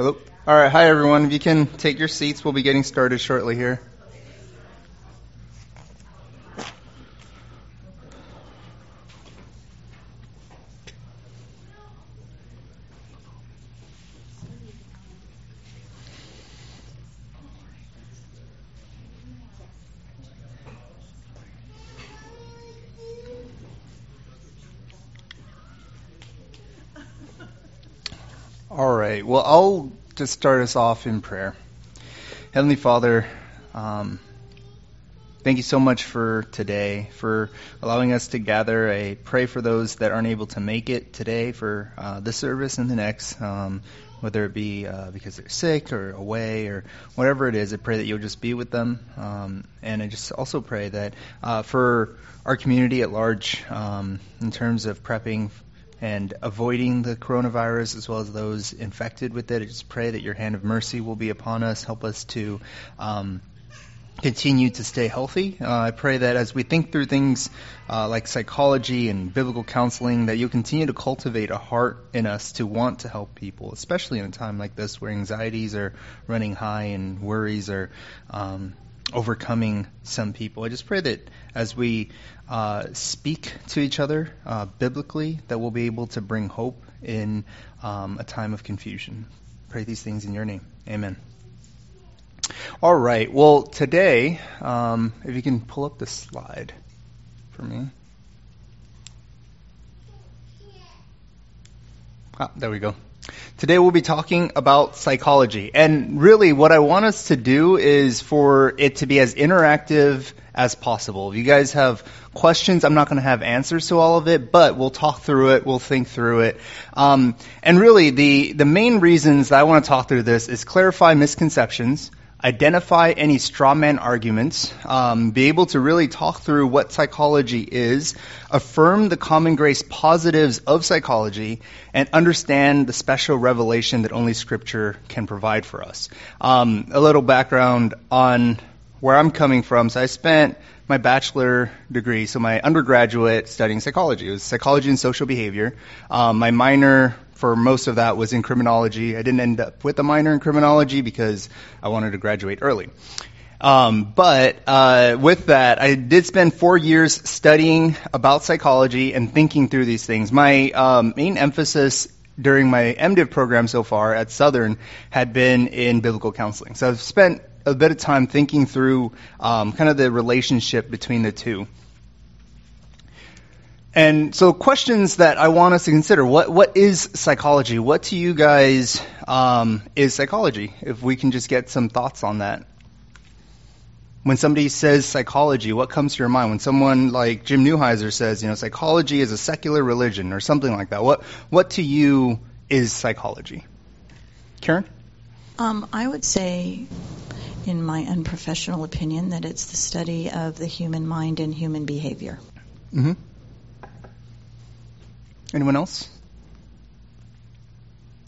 Hello. All right. Hi, everyone. If you can take your seats, we'll be getting started shortly here. All right. Well, I'll just start us off in prayer. Heavenly Father, um, thank you so much for today, for allowing us to gather. I pray for those that aren't able to make it today for uh, this service and the next, um, whether it be uh, because they're sick or away or whatever it is. I pray that you'll just be with them. Um, and I just also pray that uh, for our community at large, um, in terms of prepping and avoiding the coronavirus as well as those infected with it. I just pray that your hand of mercy will be upon us. Help us to um, continue to stay healthy. Uh, I pray that as we think through things uh, like psychology and biblical counseling, that you'll continue to cultivate a heart in us to want to help people, especially in a time like this where anxieties are running high and worries are. Um, overcoming some people. I just pray that as we uh, speak to each other uh, biblically, that we'll be able to bring hope in um, a time of confusion. Pray these things in your name. Amen. All right. Well, today, um, if you can pull up the slide for me. Ah, there we go. Today we'll be talking about psychology. And really what I want us to do is for it to be as interactive as possible. If you guys have questions, I'm not going to have answers to all of it, but we'll talk through it, we'll think through it. Um, and really the, the main reasons that I want to talk through this is clarify misconceptions, identify any straw man arguments, um, be able to really talk through what psychology is, affirm the common grace positives of psychology, and understand the special revelation that only Scripture can provide for us. Um, a little background on where I'm coming from. So I spent my bachelor degree, so my undergraduate studying psychology. It was psychology and social behavior. Um, my minor for most of that was in criminology. I didn't end up with a minor in criminology because I wanted to graduate early. Um, but uh, with that, I did spend four years studying about psychology and thinking through these things. My um, main emphasis during my MDiv program so far at Southern had been in biblical counseling. So I've spent a bit of time thinking through um, kind of the relationship between the two. And so, questions that I want us to consider: what what is psychology? What to you guys um, is psychology? If we can just get some thoughts on that. When somebody says psychology, what comes to your mind? When someone like Jim Newheiser says, you know, psychology is a secular religion or something like that, what what to you is psychology? Karen? Um, I would say, in my unprofessional opinion, that it's the study of the human mind and human behavior. Mm-hmm. Anyone else?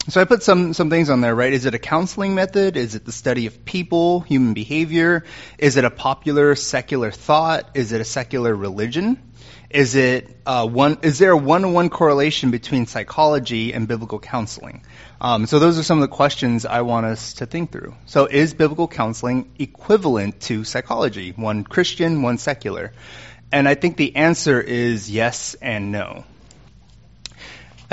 So I put some, some things on there, right? Is it a counseling method? Is it the study of people, human behavior? Is it a popular secular thought? Is it a secular religion? Is it uh, one? Is there a one-to-one correlation between psychology and biblical counseling? Um, so those are some of the questions I want us to think through. So is biblical counseling equivalent to psychology? One Christian, one secular? And I think the answer is yes and no.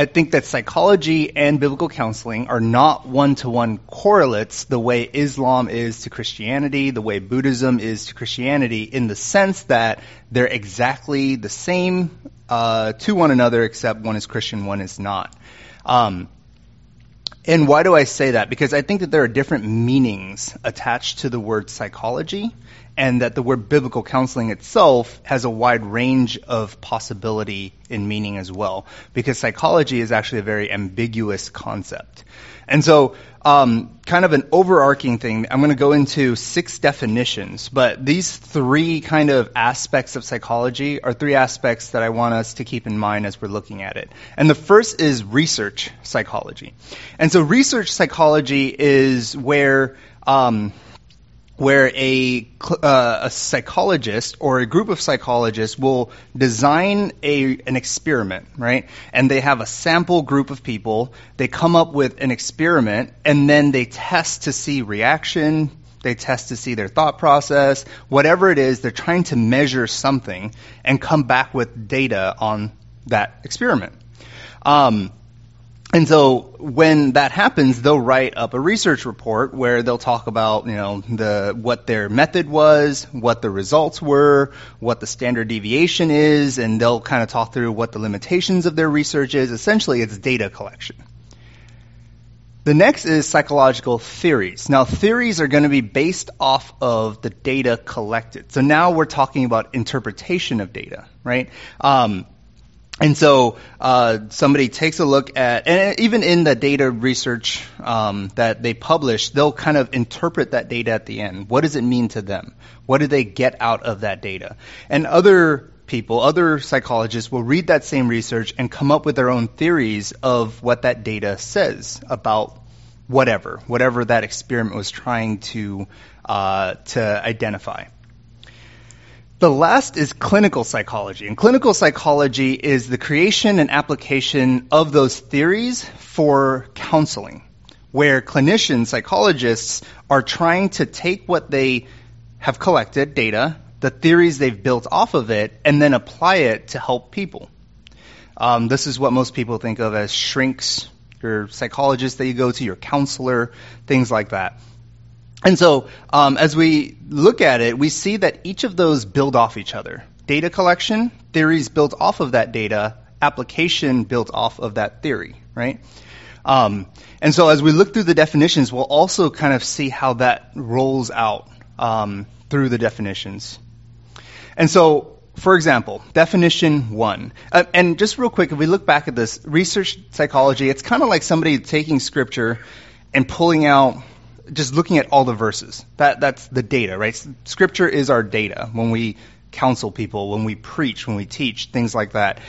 I think that psychology and biblical counseling are not one to one correlates the way Islam is to Christianity, the way Buddhism is to Christianity, in the sense that they're exactly the same uh, to one another, except one is Christian, one is not. Um, and why do I say that? Because I think that there are different meanings attached to the word psychology and that the word biblical counseling itself has a wide range of possibility in meaning as well, because psychology is actually a very ambiguous concept. And so, um, kind of an overarching thing, I'm going to go into six definitions, but these three kind of aspects of psychology are three aspects that I want us to keep in mind as we're looking at it. And the first is research psychology. And so research psychology is where, um, where a, uh, a psychologist or a group of psychologists will design a, an experiment, right? And they have a sample group of people. They come up with an experiment and then they test to see reaction. They test to see their thought process. Whatever it is, they're trying to measure something and come back with data on that experiment. Um, and so when that happens, they'll write up a research report where they'll talk about, you know, the, what their method was, what the results were, what the standard deviation is, and they'll kind of talk through what the limitations of their research is. Essentially, it's data collection. The next is psychological theories. Now, theories are going to be based off of the data collected. So now we're talking about interpretation of data, right? Um, and so uh, somebody takes a look at, and even in the data research um, that they publish, they'll kind of interpret that data at the end. What does it mean to them? What do they get out of that data? And other people, other psychologists will read that same research and come up with their own theories of what that data says about whatever, whatever that experiment was trying to uh, to identify. The last is clinical psychology. And clinical psychology is the creation and application of those theories for counseling, where clinicians, psychologists, are trying to take what they have collected, data, the theories they've built off of it, and then apply it to help people. Um, this is what most people think of as shrinks, your psychologist that you go to, your counselor, things like that. And so, um, as we look at it, we see that each of those build off each other. Data collection, theories built off of that data, application built off of that theory, right? Um, and so, as we look through the definitions, we'll also kind of see how that rolls out um, through the definitions. And so, for example, definition one. Uh, and just real quick, if we look back at this, research psychology, it's kind of like somebody taking scripture and pulling out just looking at all the verses. That that's the data, right? Scripture is our data when we counsel people, when we preach, when we teach, things like that.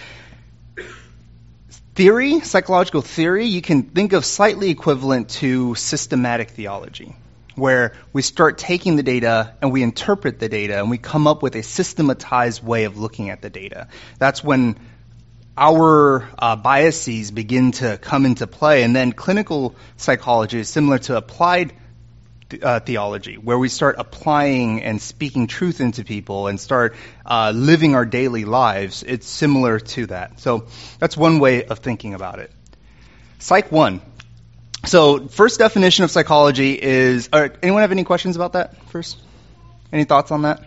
Theory, psychological theory, you can think of slightly equivalent to systematic theology, where we start taking the data and we interpret the data and we come up with a systematized way of looking at the data. That's when our uh, biases begin to come into play. And then clinical psychology is similar to applied uh, theology, where we start applying and speaking truth into people and start uh, living our daily lives, it's similar to that. So that's one way of thinking about it. Psych 1. So, first definition of psychology is. anyone have any questions about that first? Any thoughts on that?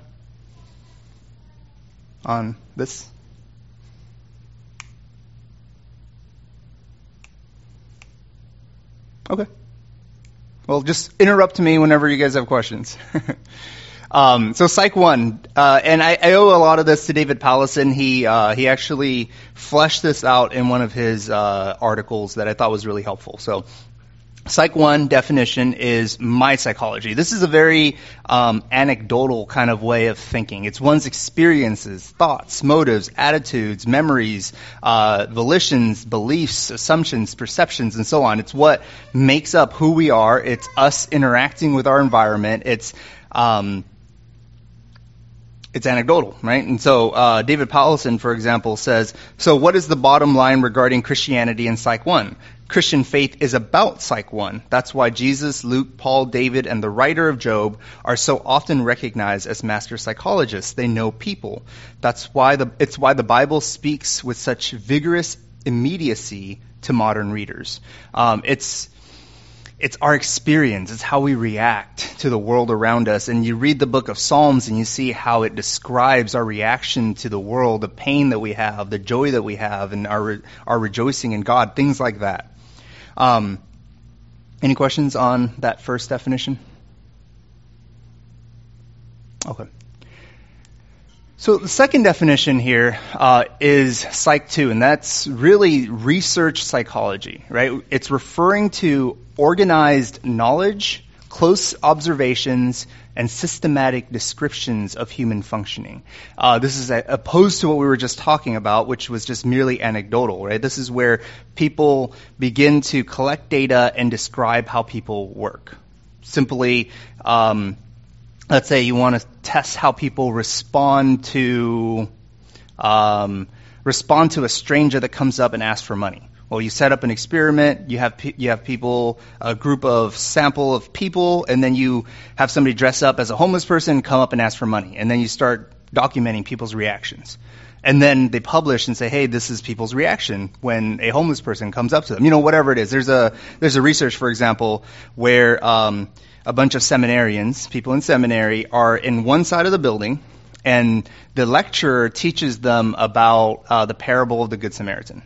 On this? Okay. Well, just interrupt me whenever you guys have questions. um, so Psych 1, uh, and I, I, owe a lot of this to David Powlison. He, uh, he actually fleshed this out in one of his uh, articles that I thought was really helpful. So Psych 1 definition is my psychology. This is a very um, anecdotal kind of way of thinking. It's one's experiences, thoughts, motives, attitudes, memories, uh, volitions, beliefs, assumptions, perceptions, and so on. It's what makes up who we are. It's us interacting with our environment. It's um, it's anecdotal, right? And so uh, David Powlison, for example, says, so what is the bottom line regarding Christianity in Psych 1? Christian faith is about Psych 1. That's why Jesus, Luke, Paul, David, and the writer of Job are so often recognized as master psychologists. They know people. That's why the, it's why the Bible speaks with such vigorous immediacy to modern readers. Um, it's, it's our experience. It's how we react to the world around us. And you read the book of Psalms and you see how it describes our reaction to the world, the pain that we have, the joy that we have, and our, our rejoicing in God, things like that. Um, any questions on that first definition? Okay. So the second definition here uh, is Psych 2, and that's really research psychology, right? It's referring to organized knowledge, close observations, and systematic descriptions of human functioning. Uh, this is a, opposed to what we were just talking about, which was just merely anecdotal, right? This is where people begin to collect data and describe how people work. Simply, um, let's say you want to test how people respond to um, respond to a stranger that comes up and asks for money. Well, you set up an experiment. You have you have people, a group of sample of people, and then you have somebody dress up as a homeless person come up and ask for money, and then you start documenting people's reactions. And then they publish and say, "Hey, this is people's reaction when a homeless person comes up to them." You know, whatever it is. There's a there's a research, for example, where um, a bunch of seminarians, people in seminary, are in one side of the building, and the lecturer teaches them about uh, the parable of the Good Samaritan.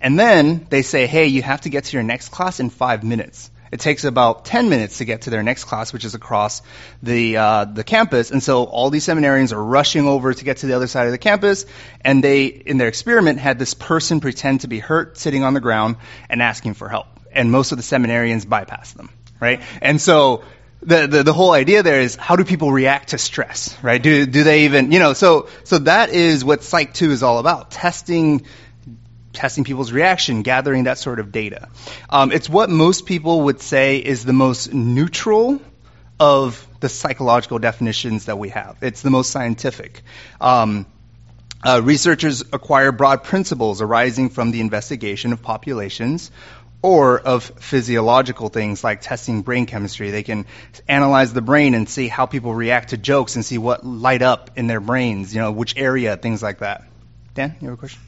And then they say, hey, you have to get to your next class in five minutes. It takes about 10 minutes to get to their next class, which is across the, uh, the campus. And so all these seminarians are rushing over to get to the other side of the campus. And they, in their experiment, had this person pretend to be hurt sitting on the ground and asking for help. And most of the seminarians bypass them, right? And so the, the, the whole idea there is how do people react to stress, right? Do, do they even, you know, so, so that is what Psych 2 is all about. Testing, testing people's reaction, gathering that sort of data. Um, it's what most people would say is the most neutral of the psychological definitions that we have. It's the most scientific. Um, uh, researchers acquire broad principles arising from the investigation of populations or of physiological things like testing brain chemistry. They can analyze the brain and see how people react to jokes and see what light up in their brains, you know, which area, things like that. Dan, you have a question?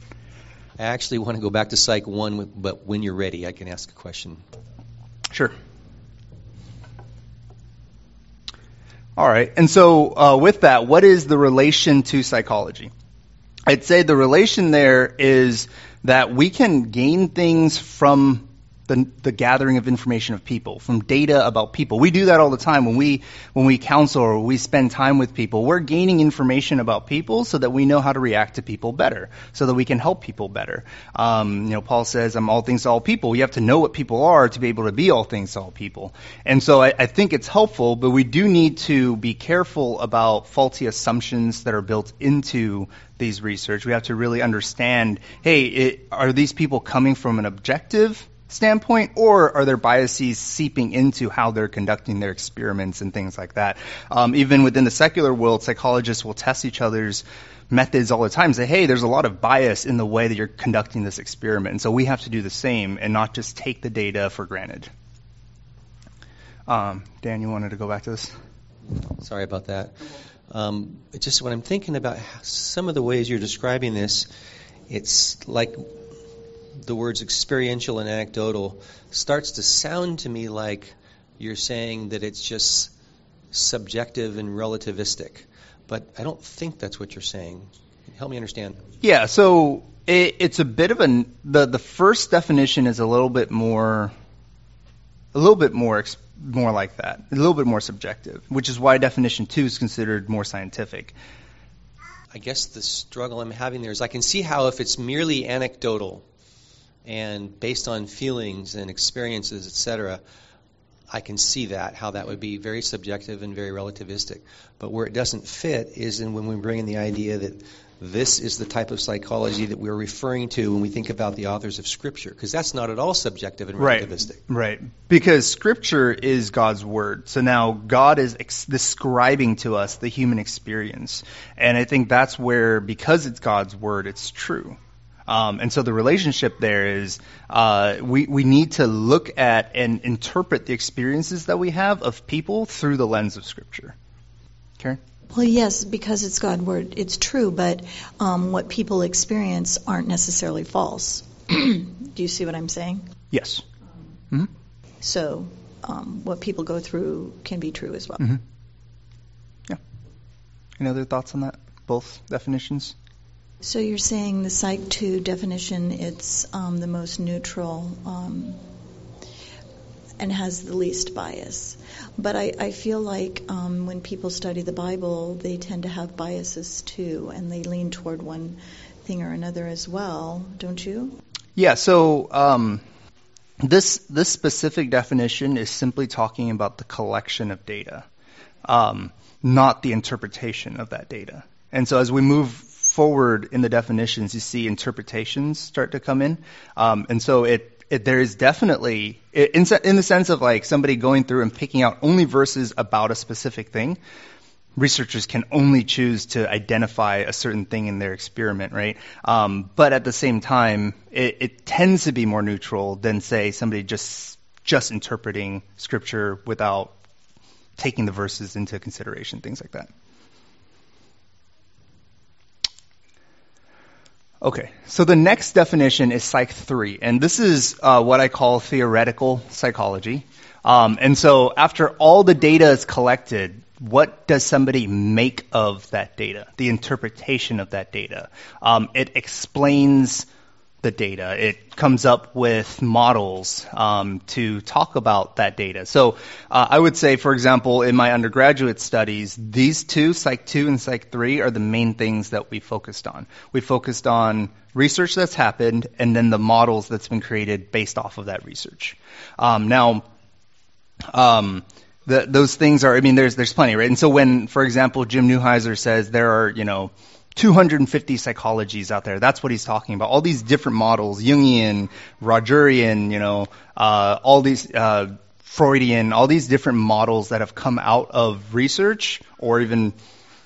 I actually want to go back to Psych 1, but when you're ready, I can ask a question. Sure. All right. And so, uh, with that, what is the relation to psychology? I'd say the relation there is that we can gain things from the, the gathering of information of people, from data about people. We do that all the time when we when we counsel or we spend time with people. We're gaining information about people so that we know how to react to people better, so that we can help people better. Um, you know, Paul says, "I'm all things to all people." You have to know what people are to be able to be all things to all people. And so I, I think it's helpful, but we do need to be careful about faulty assumptions that are built into these research. We have to really understand, hey, it, are these people coming from an objective standpoint, or are there biases seeping into how they're conducting their experiments and things like that? Um, even within the secular world, psychologists will test each other's methods all the time. Say, hey, there's a lot of bias in the way that you're conducting this experiment, and so we have to do the same and not just take the data for granted. Um, Dan, you wanted to go back to this? Sorry about that. Um, just when I'm thinking about some of the ways you're describing this, it's like the words experiential and anecdotal starts to sound to me like you're saying that it's just subjective and relativistic. But I don't think that's what you're saying. Help me understand. Yeah, so it, it's a bit of a the the first definition is a little bit more a little bit more more like that, a little bit more subjective, which is why definition 2 is considered more scientific. I guess the struggle I'm having there is I can see how if it's merely anecdotal, and based on feelings and experiences, etc., I can see that how that would be very subjective and very relativistic. But where it doesn't fit is in when we bring in the idea that this is the type of psychology that we're referring to when we think about the authors of Scripture, because that's not at all subjective and relativistic. Right, right. Because Scripture is God's Word. So now God is ex- describing to us the human experience. And I think that's where, because it's God's Word, it's true. Um, and so the relationship there is uh, we, we need to look at and interpret the experiences that we have of people through the lens of Scripture. Karen? Well, yes, because it's God's word, it's true, but um, what people experience aren't necessarily false. Do you see what I'm saying? Yes. Mm-hmm. So, um, what people go through can be true as well. Mm-hmm. Yeah. Any other thoughts on that? Both definitions? So you're saying the Psych 2 definition, it's um, the most neutral um, and has the least bias. But I, I feel like um, when people study the Bible, they tend to have biases too, and they lean toward one thing or another as well, don't you? Yeah, so um, this, this specific definition is simply talking about the collection of data, um, not the interpretation of that data. And so as we move forward in the definitions, you see interpretations start to come in. Um, and so it, it, there is definitely, in, in the sense of like somebody going through and picking out only verses about a specific thing, researchers can only choose to identify a certain thing in their experiment, right? Um, but at the same time, it, it tends to be more neutral than, say, somebody just just interpreting scripture without taking the verses into consideration, things like that. Okay, so the next definition is Psych 3, and this is uh, what I call theoretical psychology. Um, and so after all the data is collected, what does somebody make of that data? The interpretation of that data. Um, it explains the data. It comes up with models um, to talk about that data. So uh, I would say, for example, in my undergraduate studies, these two, Psych 2 and Psych 3, are the main things that we focused on. We focused on research that's happened and then the models that's been created based off of that research. Um, now, um, the, those things are, I mean, there's, there's plenty, right? And so when, for example, Jim Newheiser says there are, you know, 250 psychologies out there. That's what he's talking about. All these different models, Jungian, Rogerian, you know, uh, all these uh, Freudian, all these different models that have come out of research or even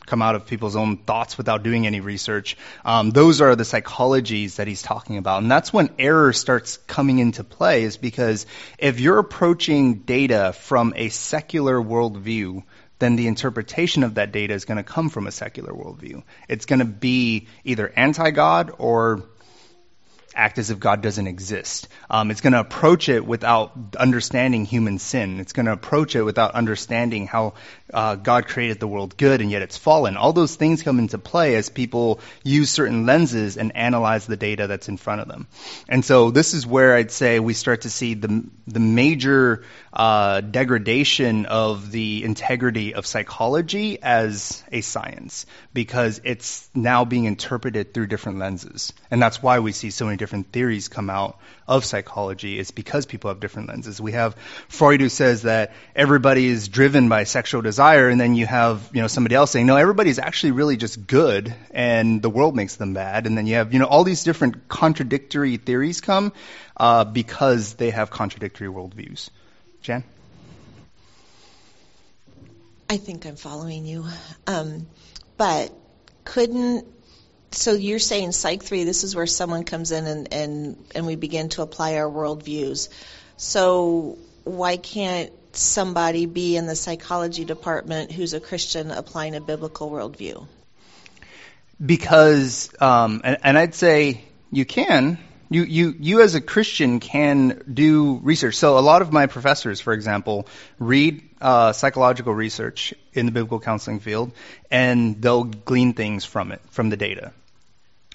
come out of people's own thoughts without doing any research. Um, those are the psychologies that he's talking about. And that's when error starts coming into play is because if you're approaching data from a secular worldview, then the interpretation of that data is going to come from a secular worldview. It's going to be either anti God or act as if God doesn't exist. Um, it's going to approach it without understanding human sin. It's going to approach it without understanding how uh, God created the world good and yet it's fallen. All those things come into play as people use certain lenses and analyze the data that's in front of them. And so this is where I'd say we start to see the the major uh, degradation of the integrity of psychology as a science because it's now being interpreted through different lenses. And that's why we see so many different theories come out of psychology is because people have different lenses. We have Freud who says that everybody is driven by sexual desire, and then you have you know somebody else saying no, everybody's actually really just good, and the world makes them bad. And then you have you know all these different contradictory theories come uh, because they have contradictory worldviews. Jan. I think I'm following you, um, but couldn't so you're saying psych 3 this is where someone comes in and, and, and we begin to apply our worldviews so why can't somebody be in the psychology department who's a christian applying a biblical worldview because um, and, and i'd say you can you, you, you as a Christian can do research. So a lot of my professors, for example, read uh, psychological research in the biblical counseling field, and they'll glean things from it, from the data.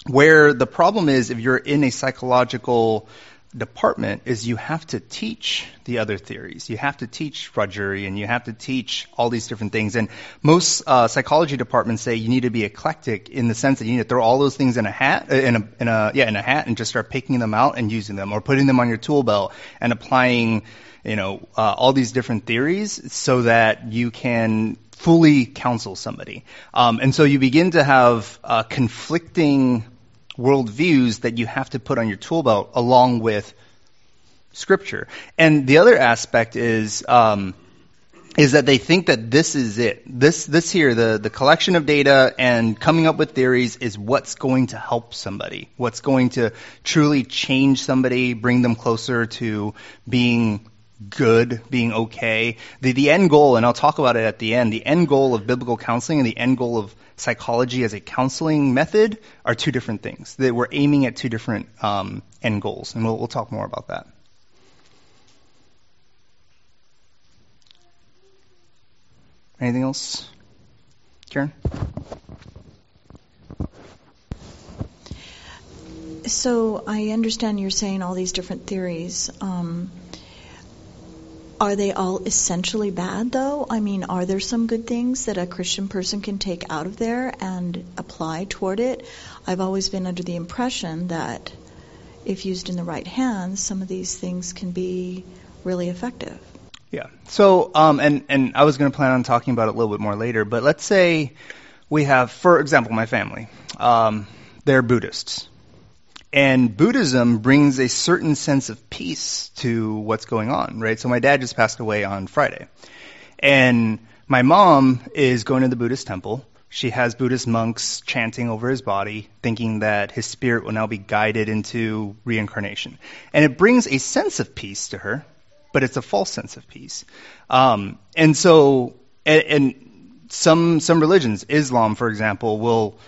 Where the problem is, if you're in a psychological department, is you have to teach the other theories. You have to teach Rogerian. You have to teach all these different things. And most uh, psychology departments say you need to be eclectic in the sense that you need to throw all those things in a hat, uh, in a, in a yeah, in a hat, and just start picking them out and using them, or putting them on your tool belt and applying, you know, uh, all these different theories so that you can fully counsel somebody. Um, and so you begin to have uh, conflicting worldviews that you have to put on your tool belt along with scripture. And the other aspect is um, is that they think that this is it. This this here, the the collection of data and coming up with theories is what's going to help somebody. What's going to truly change somebody, bring them closer to being good, being okay. The, the end goal, and I'll talk about it at the end, the end goal of biblical counseling and the end goal of psychology as a counseling method are two different things. That we're aiming at two different um, end goals, and we'll, we'll talk more about that. Anything else? Karen? So I understand you're saying all these different theories. Um, are they all essentially bad, though? I mean, are there some good things that a Christian person can take out of there and apply toward it? I've always been under the impression that if used in the right hands, some of these things can be really effective. Yeah. So, um, and and I was going to plan on talking about it a little bit more later, but let's say we have, for example, my family. Um, they're Buddhists. And Buddhism brings a certain sense of peace to what's going on, right? So my dad just passed away on Friday. And My mom is going to the Buddhist temple. She has Buddhist monks chanting over his body, thinking that his spirit will now be guided into reincarnation. And it brings a sense of peace to her, but it's a false sense of peace. Um, and so, and, and some some religions, Islam, for example, will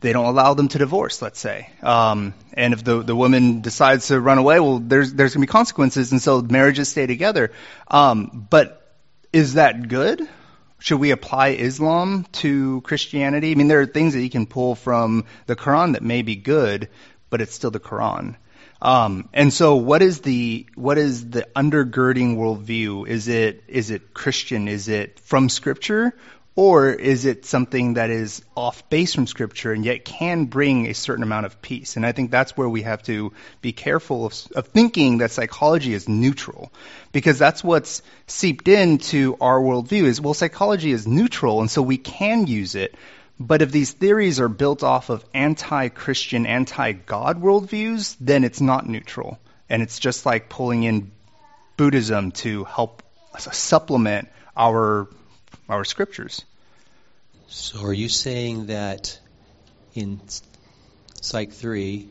they don't allow them to divorce, let's say. Um, and if the the woman decides to run away, well, there's there's going to be consequences, and so marriages stay together. Um, but is that good? Should we apply Islam to Christianity? I mean, there are things that you can pull from the Quran that may be good, but it's still the Quran. Um, and so, what is the what is the undergirding worldview? Is it is it Christian? Is it from Scripture, or is it something that is off base from Scripture and yet can bring a certain amount of peace? And I think that's where we have to be careful of, of thinking that psychology is neutral, because that's what's seeped into our worldview is, well, psychology is neutral, and so we can use it. But if these theories are built off of anti-Christian, anti-God worldviews, then it's not neutral. And it's just like pulling in Buddhism to help supplement our our scriptures. So, are you saying that in Psych 3,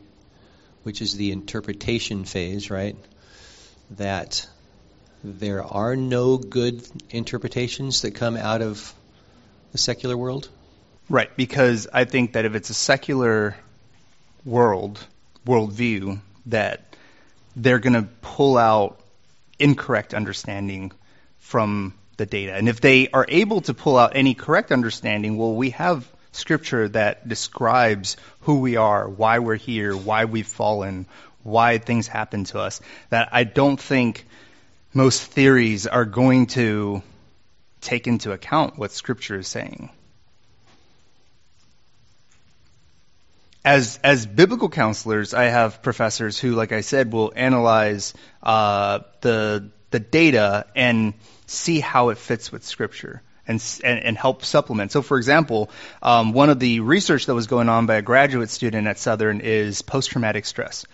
which is the interpretation phase, right, that there are no good interpretations that come out of the secular world? Right, because I think that if it's a secular world, worldview, that they're going to pull out incorrect understanding from the data. And if they are able to pull out any correct understanding, well, we have scripture that describes who we are, why we're here, why we've fallen, why things happen to us, that I don't think most theories are going to take into account what scripture is saying. As as biblical counselors, I have professors who, like I said, will analyze uh, the the data and see how it fits with Scripture. And, and, help supplement. So, for example, um, one of the research that was going on by a graduate student at Southern is post traumatic stress.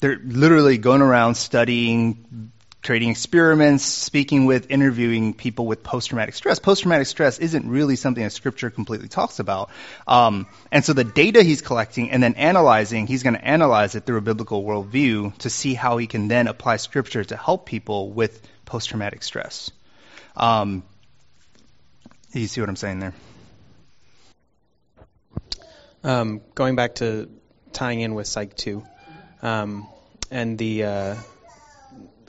They're literally going around studying creating experiments, speaking with, interviewing people with post-traumatic stress. Post-traumatic stress isn't really something that Scripture completely talks about. Um, and so the data he's collecting and then analyzing, he's going to analyze it through a biblical worldview to see how he can then apply Scripture to help people with post-traumatic stress. Um, you see what I'm saying there? Um, going back to tying in with Psych 2, um, and the uh,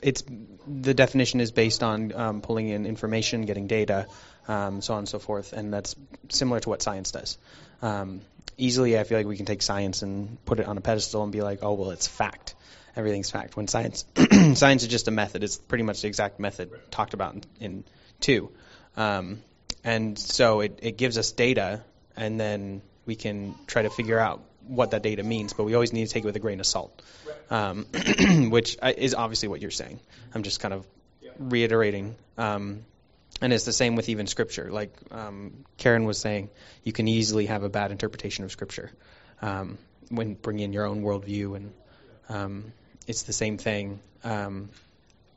it's the definition is based on um, pulling in information, getting data, um, so on and so forth, and that's similar to what science does. Um, easily, I feel like we can take science and put it on a pedestal and be like, oh well, it's fact. Everything's fact. When science science is just a method. It's pretty much the exact method talked about in, in two. Um, and so it, it gives us data, and then we can try to figure out what that data means, but we always need to take it with a grain of salt, um, which is obviously what you're saying. I'm just kind of reiterating. Um, and it's the same with even scripture. Like um, Karen was saying, you can easily have a bad interpretation of scripture um, when bringing in your own worldview, and um, it's the same thing. Um,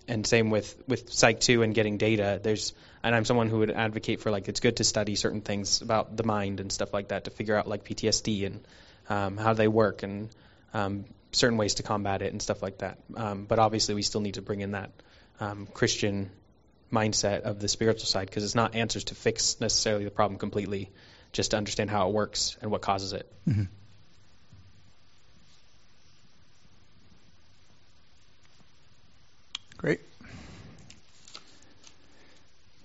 and same with with Psych 2 and getting data. There's and I'm someone who would advocate for like it's good to study certain things about the mind and stuff like that to figure out like PTSD and um, how they work and um, certain ways to combat it and stuff like that. Um, but obviously, we still need to bring in that um, Christian mindset of the spiritual side because it's not answers to fix necessarily the problem completely, just to understand how it works and what causes it. Mm-hmm. Great.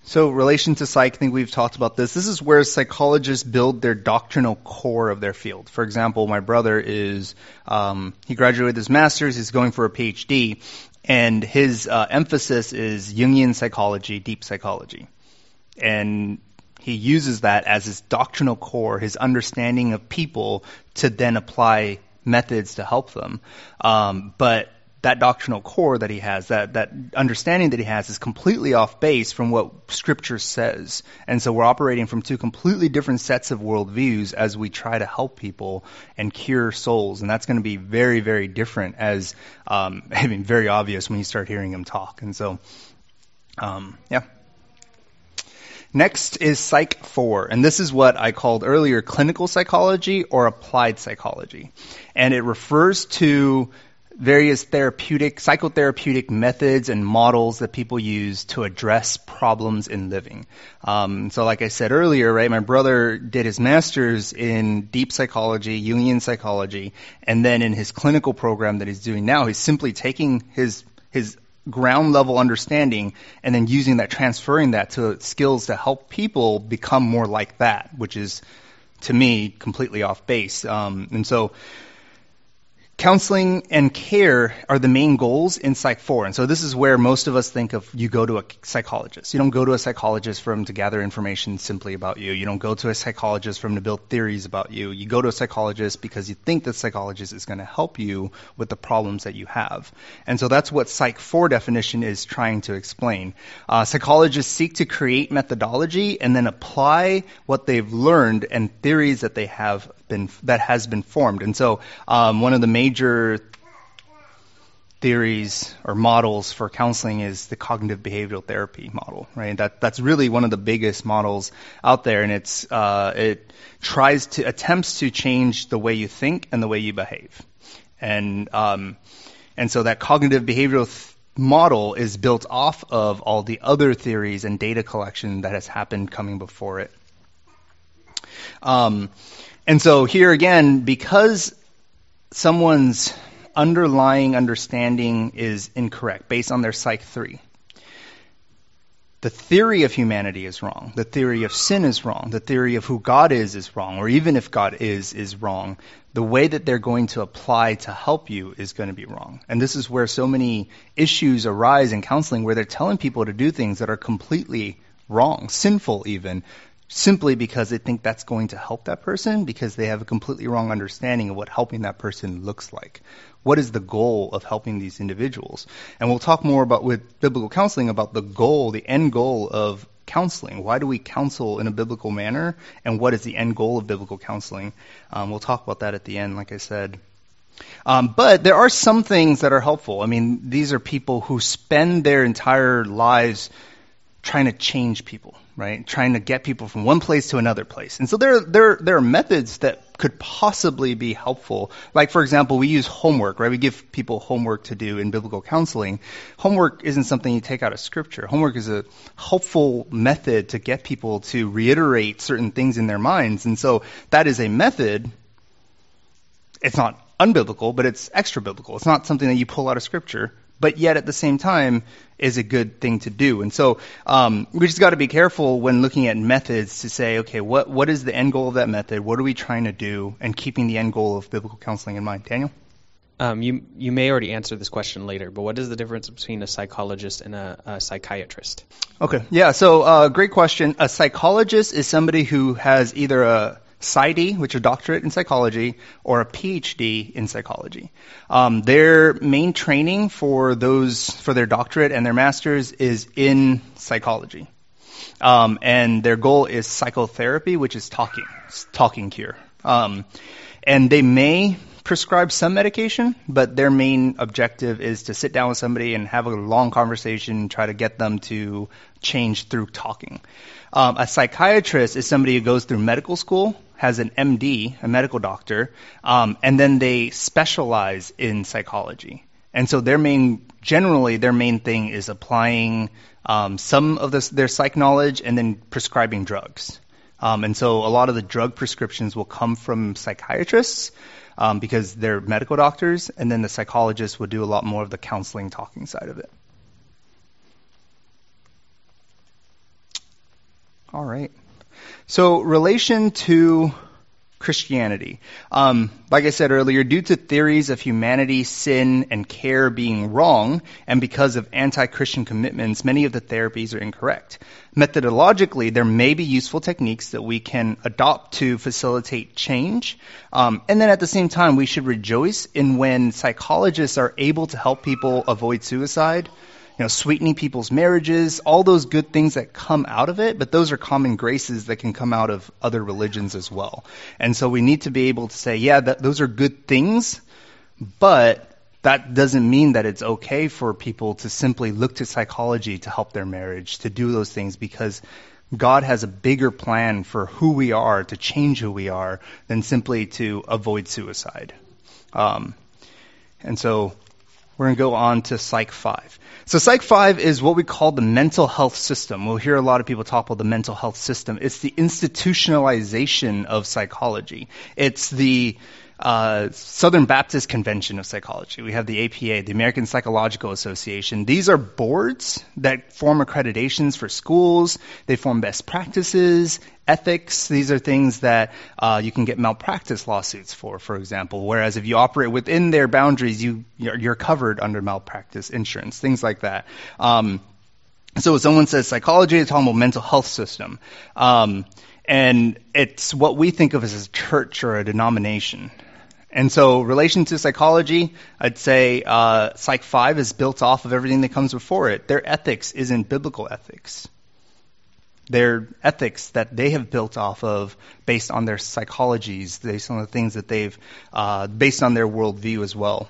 So, relation to psych, I think we've talked about this. This is where psychologists build their doctrinal core of their field. For example, my brother is, um, he graduated his master's, he's going for a PhD, and his uh, emphasis is Jungian psychology, deep psychology. And he uses that as his doctrinal core, his understanding of people, to then apply methods to help them. Um, but that doctrinal core that he has, that, that understanding that he has is completely off base from what scripture says. And so we're operating from two completely different sets of worldviews as we try to help people and cure souls. And that's going to be very, very different as, um, I mean, very obvious when you start hearing him talk. And so, um, yeah. Next is Psych 4, and this is what I called earlier clinical psychology or applied psychology. And it refers to various therapeutic, psychotherapeutic methods and models that people use to address problems in living. Um, so, like I said earlier, right, my brother did his master's in deep psychology, Jungian psychology, and then in his clinical program that he's doing now, he's simply taking his his ground level understanding and then using that, transferring that to skills to help people become more like that, which is to me completely off base. Um, and so counseling and care are the main goals in Psych 4. And so this is where most of us think of you go to a psychologist. You don't go to a psychologist for him to gather information simply about you. You don't go to a psychologist for him to build theories about you. You go to a psychologist because you think the psychologist is going to help you with the problems that you have. And so that's what Psych 4 definition is trying to explain. Uh, psychologists seek to create methodology and then apply what they've learned and theories that they have been that has been formed. And so um, one of the major theories or models for counseling is the cognitive behavioral therapy model, right? That that's really one of the biggest models out there, and it's uh, it tries to attempts to change the way you think and the way you behave, and um, and so that cognitive behavioral th- model is built off of all the other theories and data collection that has happened coming before it. Um, and so here again, because someone's underlying understanding is incorrect based on their Psych 3, the theory of humanity is wrong. The theory of sin is wrong. The theory of who God is is wrong. Or even if God is, is wrong. The way that they're going to apply to help you is going to be wrong. And this is where so many issues arise in counseling where they're telling people to do things that are completely wrong, sinful even, simply because they think that's going to help that person because they have a completely wrong understanding of what helping that person looks like. What is the goal of helping these individuals? And we'll talk more about with biblical counseling about the goal, the end goal of counseling. Why do we counsel in a biblical manner? And what is the end goal of biblical counseling? Um, we'll talk about that at the end, like I said. Um, but there are some things that are helpful. I mean, these are people who spend their entire lives trying to change people, right? Trying to get people from one place to another place. And so there, there, there are methods that could possibly be helpful. Like, for example, we use homework, right? We give people homework to do in biblical counseling. Homework isn't something you take out of scripture. Homework is a helpful method to get people to reiterate certain things in their minds. And so that is a method. It's not unbiblical, but it's extra biblical. It's not something that you pull out of scripture but yet at the same time is a good thing to do. And so um, we just got to be careful when looking at methods to say, okay, what what is the end goal of that method? What are we trying to do? And keeping the end goal of biblical counseling in mind. Daniel. Um, you you may already answer this question later, but what is the difference between a psychologist and a, a psychiatrist? Okay, yeah. So uh, great question. A psychologist is somebody who has either a PsyD, which is a doctorate in psychology, or a PhD in psychology. Um, their main training for those for their doctorate and their masters is in psychology, um, and their goal is psychotherapy, which is talking, talking cure. Um, and they may prescribe some medication, but their main objective is to sit down with somebody and have a long conversation, try to get them to change through talking. Um, a psychiatrist is somebody who goes through medical school has an MD, a medical doctor, um, and then they specialize in psychology. And so their main, generally, their main thing is applying um, some of this, their psych knowledge and then prescribing drugs. Um, and so a lot of the drug prescriptions will come from psychiatrists um, because they're medical doctors, and then the psychologists will do a lot more of the counseling, talking side of it. All right. So, relation to Christianity. Um, like I said earlier, due to theories of humanity, sin, and care being wrong, and because of anti-Christian commitments, many of the therapies are incorrect. Methodologically, there may be useful techniques that we can adopt to facilitate change. Um, and then at the same time, we should rejoice in when psychologists are able to help people avoid suicide you know, sweetening people's marriages, all those good things that come out of it, but those are common graces that can come out of other religions as well. And so we need to be able to say, yeah, that, those are good things, but that doesn't mean that it's okay for people to simply look to psychology to help their marriage, to do those things, because God has a bigger plan for who we are, to change who we are, than simply to avoid suicide. Um, and so we're going to go on to Psych 5. So Psych 5 is what we call the mental health system. We'll hear a lot of people talk about the mental health system. It's the institutionalization of psychology. It's the uh, Southern Baptist Convention of Psychology. We have the APA, the American Psychological Association. These are boards that form accreditations for schools. They form best practices, ethics. These are things that uh, you can get malpractice lawsuits for, for example. Whereas if you operate within their boundaries, you you're, covered under malpractice insurance, things like that. Um, so when someone says psychology, they're talking about mental health system. Um, and it's what we think of as a church or a denomination. And so, relation to psychology, I'd say uh, Psych 5 is built off of everything that comes before it. Their ethics isn't biblical ethics. Their ethics that they have built off of based on their psychologies, based on the things that they've, uh, based on their worldview as well.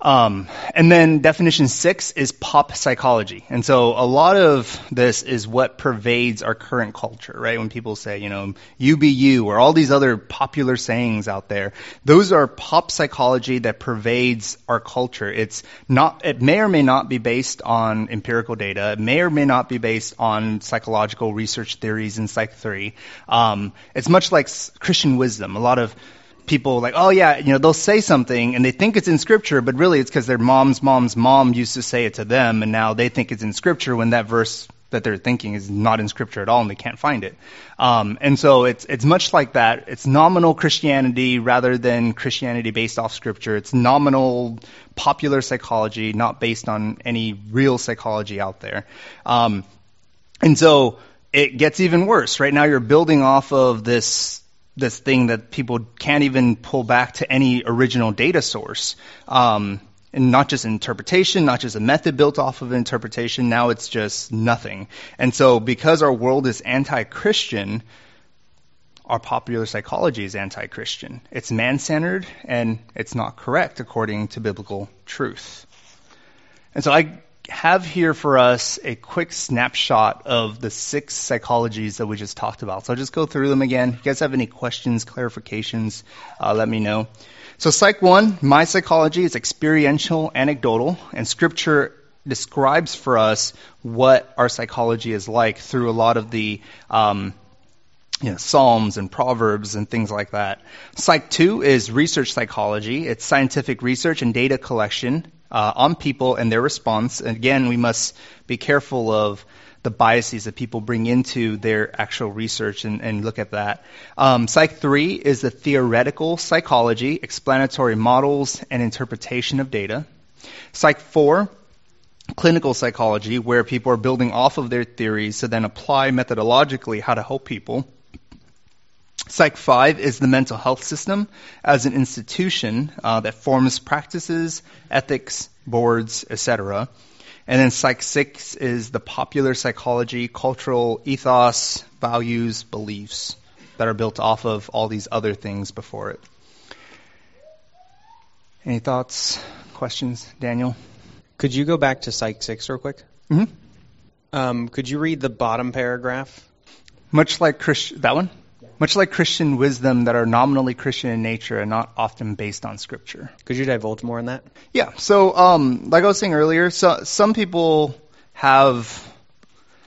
Um, and then definition six is pop psychology. And so a lot of this is what pervades our current culture, right? When people say, you know, you be you or all these other popular sayings out there, those are pop psychology that pervades our culture. It's not, it may or may not be based on empirical data. It may or may not be based on psychological research theories in Psych 3. Um, it's much like Christian wisdom. A lot of people like, oh yeah, you know, they'll say something and they think it's in scripture, but really it's because their mom's mom's mom used to say it to them, and now they think it's in scripture when that verse that they're thinking is not in scripture at all, and they can't find it. Um, and so it's it's much like that. It's nominal Christianity rather than Christianity based off scripture. It's nominal popular psychology, not based on any real psychology out there. Um, and so it gets even worse. Right now, you're building off of this this thing that people can't even pull back to any original data source. Um, and not just interpretation, not just a method built off of interpretation, now it's just nothing. And so because our world is anti-Christian, our popular psychology is anti-Christian. It's man-centered and it's not correct according to biblical truth. And so I have here for us a quick snapshot of the six psychologies that we just talked about. So I'll just go through them again. If you guys have any questions, clarifications, uh, let me know. So Psych 1, my psychology is experiential, anecdotal, and scripture describes for us what our psychology is like through a lot of the um, you know, Psalms and Proverbs and things like that. Psych 2 is research psychology. It's scientific research and data collection uh, on people and their response. And again, we must be careful of the biases that people bring into their actual research and, and look at that. Um, Psych 3 is the theoretical psychology, explanatory models, and interpretation of data. Psych 4 clinical psychology, where people are building off of their theories to then apply methodologically how to help people. Psych 5 is the mental health system as an institution uh, that forms practices, ethics, boards, etc. And then Psych 6 is the popular psychology, cultural ethos, values, beliefs that are built off of all these other things before it. Any thoughts, questions, Daniel? Could you go back to Psych 6 real quick? Mm-hmm. Um, could you read the bottom paragraph? Much like Christ- that one? Much like Christian wisdom that are nominally Christian in nature and not often based on Scripture. Could you divulge more on that? Yeah. So, um, like I was saying earlier, so some people have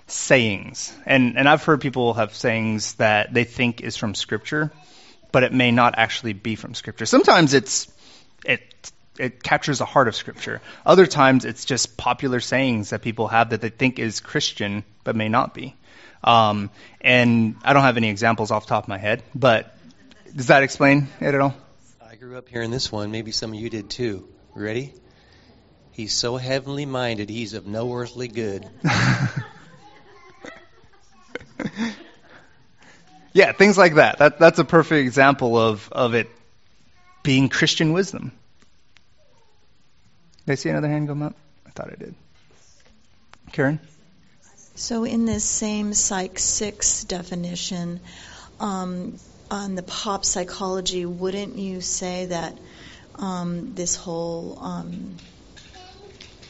sayings, and and I've heard people have sayings that they think is from Scripture, but it may not actually be from Scripture. Sometimes it's it it captures the heart of Scripture. Other times it's just popular sayings that people have that they think is Christian but may not be. Um, and I don't have any examples off the top of my head, but does that explain it at all? I grew up hearing this one. Maybe some of you did too. Ready? He's so heavenly minded, he's of no earthly good. yeah, things like that. that. That's a perfect example of, of it being Christian wisdom. Did I see another hand come up? I thought I did. Karen? So, in this same Psych 6 definition, um, on the pop psychology, wouldn't you say that um, this whole um,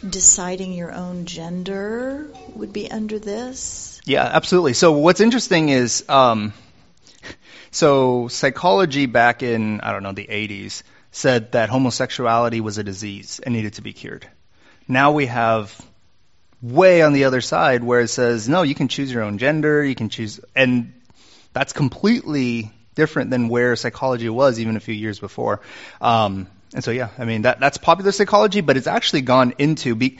deciding your own gender would be under this. Yeah, absolutely. So what's interesting is, um, so psychology back in I don't know the 80s said that homosexuality was a disease and needed to be cured. Now we have way on the other side where it says no, you can choose your own gender, you can choose, and that's completely different than where psychology was even a few years before. Um, and so yeah, I mean that that's popular psychology, but it's actually gone into be,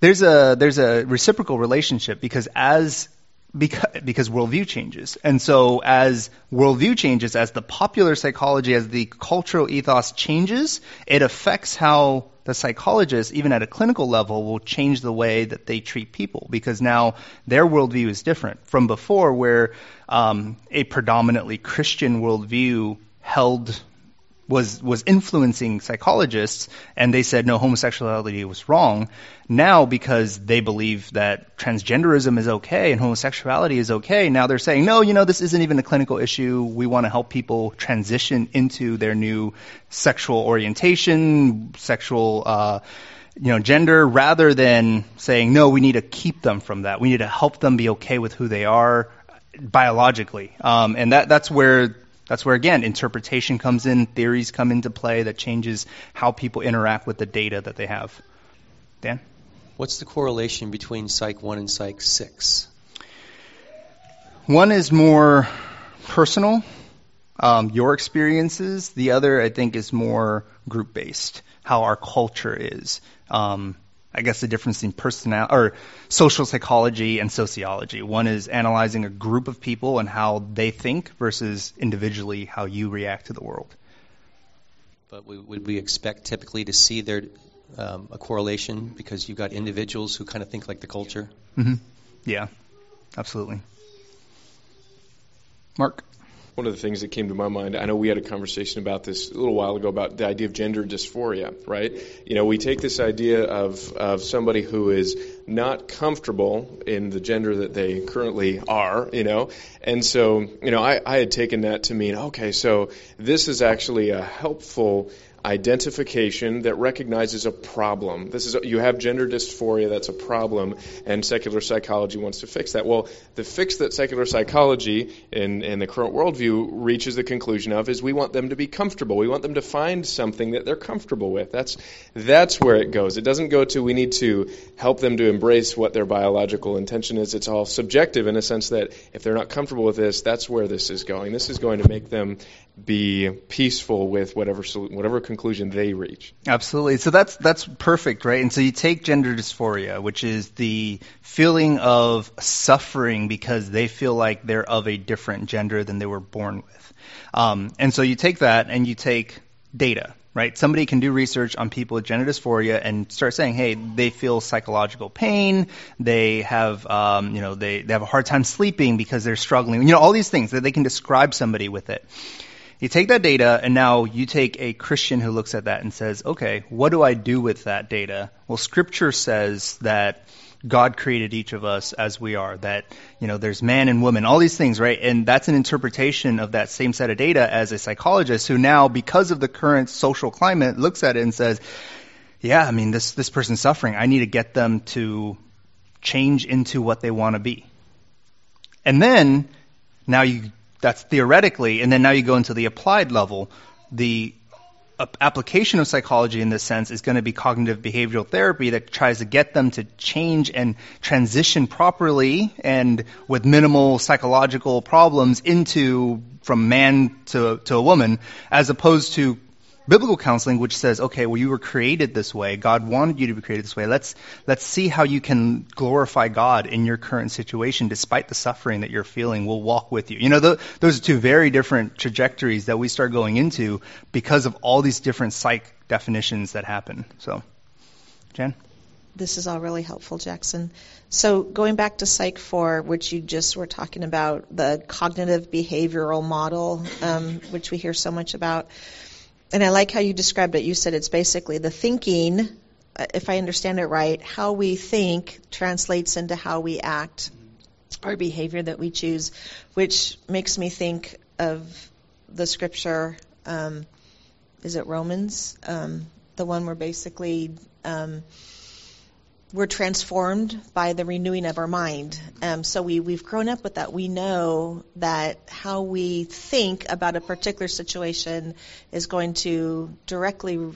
there's a there's a reciprocal relationship because as because, because worldview changes. And so as worldview changes, as the popular psychology, as the cultural ethos changes, it affects how the psychologists, even at a clinical level, will change the way that they treat people because now their worldview is different from before, where um, a predominantly Christian worldview held was was influencing psychologists, and they said no, homosexuality was wrong. Now, because they believe that transgenderism is okay and homosexuality is okay, now they're saying no, you know, this isn't even a clinical issue. We want to help people transition into their new sexual orientation, sexual. Uh, you know, gender rather than saying, no, we need to keep them from that. We need to help them be okay with who they are biologically. Um, and that, that's where that's where, again, interpretation comes in, theories come into play that changes how people interact with the data that they have. Dan? What's the correlation between Psych 1 and Psych 6? One is more personal, um, your experiences. The other, I think, is more group based, how our culture is. Um, I guess the difference in personal or social psychology and sociology. One is analyzing a group of people and how they think versus individually how you react to the world. But we, would we expect typically to see there um, a correlation because you've got individuals who kind of think like the culture? Mm-hmm. Yeah, absolutely. Mark one of the things that came to my mind, I know we had a conversation about this a little while ago about the idea of gender dysphoria, right? You know, we take this idea of, of somebody who is not comfortable in the gender that they currently are, you know, and so, you know, I, I had taken that to mean, okay, so this is actually a helpful identification that recognizes a problem. This is you have gender dysphoria, that's a problem, and secular psychology wants to fix that. Well, the fix that secular psychology in, in the current worldview reaches the conclusion of is we want them to be comfortable. We want them to find something that they're comfortable with. That's that's where it goes. It doesn't go to we need to help them to embrace what their biological intention is. It's all subjective in a sense that if they're not comfortable with this, that's where this is going. This is going to make them be peaceful with whatever whatever conclusion they reach. Absolutely. So that's that's perfect, right? And so you take gender dysphoria, which is the feeling of suffering because they feel like they're of a different gender than they were born with. Um, and so you take that and you take data, right? Somebody can do research on people with gender dysphoria and start saying, hey, they feel psychological pain, they have, um, you know, they, they have a hard time sleeping because they're struggling, you know, all these things that they can describe somebody with it. You take that data and now you take a Christian who looks at that and says, okay, what do I do with that data? Well, scripture says that God created each of us as we are, that, you know, there's man and woman, all these things, right? And that's an interpretation of that same set of data as a psychologist who now, because of the current social climate, looks at it and says, yeah, I mean, this, this person's suffering. I need to get them to change into what they want to be. And then, now you that's theoretically, and then now you go into the applied level. The application of psychology in this sense is going to be cognitive behavioral therapy that tries to get them to change and transition properly and with minimal psychological problems into from man to, to a woman as opposed to biblical counseling, which says, okay, well, you were created this way. God wanted you to be created this way. Let's, let's see how you can glorify God in your current situation despite the suffering that you're feeling. We'll walk with you. You know, those are two very different trajectories that we start going into because of all these different psych definitions that happen. So, Jen? This is all really helpful, Jackson. So, going back to Psych 4, which you just were talking about, the cognitive behavioral model, um, which we hear so much about and I like how you described it. You said it's basically the thinking, uh, if I understand it right, how we think translates into how we act, our behavior that we choose, which makes me think of the scripture. Um, is it Romans? Um, the one where basically um, we're transformed by the renewing of our mind. Um, so we, we've grown up with that. We know that how we think about a particular situation is going to directly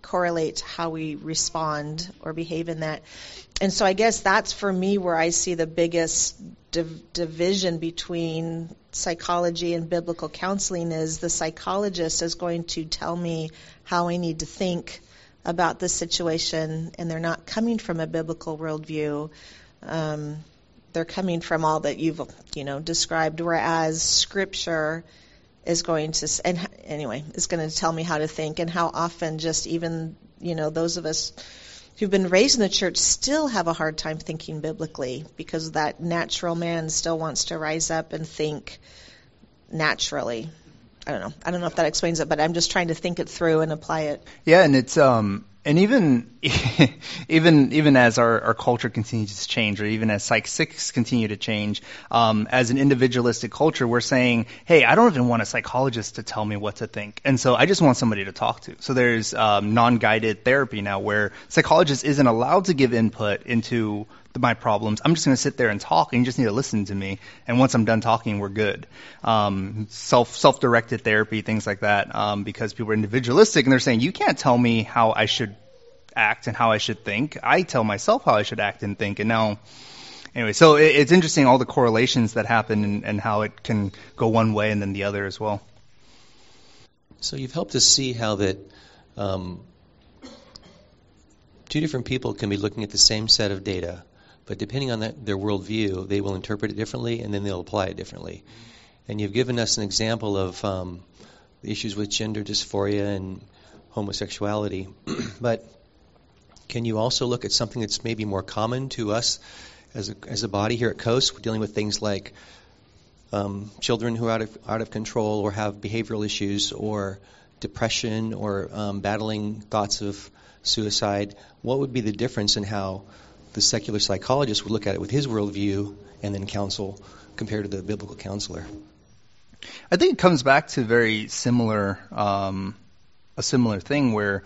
correlate how we respond or behave in that. And so I guess that's for me where I see the biggest div- division between psychology and biblical counseling is the psychologist is going to tell me how I need to think about this situation, and they're not coming from a biblical worldview. Um, they're coming from all that you've you know described, whereas Scripture is going to and anyway is going to tell me how to think and how often just even you know those of us who've been raised in the church still have a hard time thinking biblically because that natural man still wants to rise up and think naturally. I don't know. I don't know if that explains it, but I'm just trying to think it through and apply it. Yeah, and it's um and even even even as our, our culture continues to change, or even as Psych six continue to change, um, as an individualistic culture, we're saying, hey, I don't even want a psychologist to tell me what to think, and so I just want somebody to talk to. So there's um, non-guided therapy now, where psychologist isn't allowed to give input into my problems. I'm just going to sit there and talk, and you just need to listen to me. And once I'm done talking, we're good. Um, self self directed therapy, things like that, um, because people are individualistic and they're saying you can't tell me how I should act and how I should think. I tell myself how I should act and think. And now, anyway, so it, it's interesting all the correlations that happen and, and how it can go one way and then the other as well. So you've helped us see how that um, two different people can be looking at the same set of data but depending on their worldview, they will interpret it differently and then they'll apply it differently. And you've given us an example of um, issues with gender dysphoria and homosexuality. but can you also look at something that's maybe more common to us as a, as a body here at Coast? We're dealing with things like um, children who are out of, out of control or have behavioral issues or depression or um, battling thoughts of suicide. What would be the difference in how the secular psychologist would look at it with his worldview and then counsel compared to the biblical counselor. I think it comes back to very similar, um, a similar thing where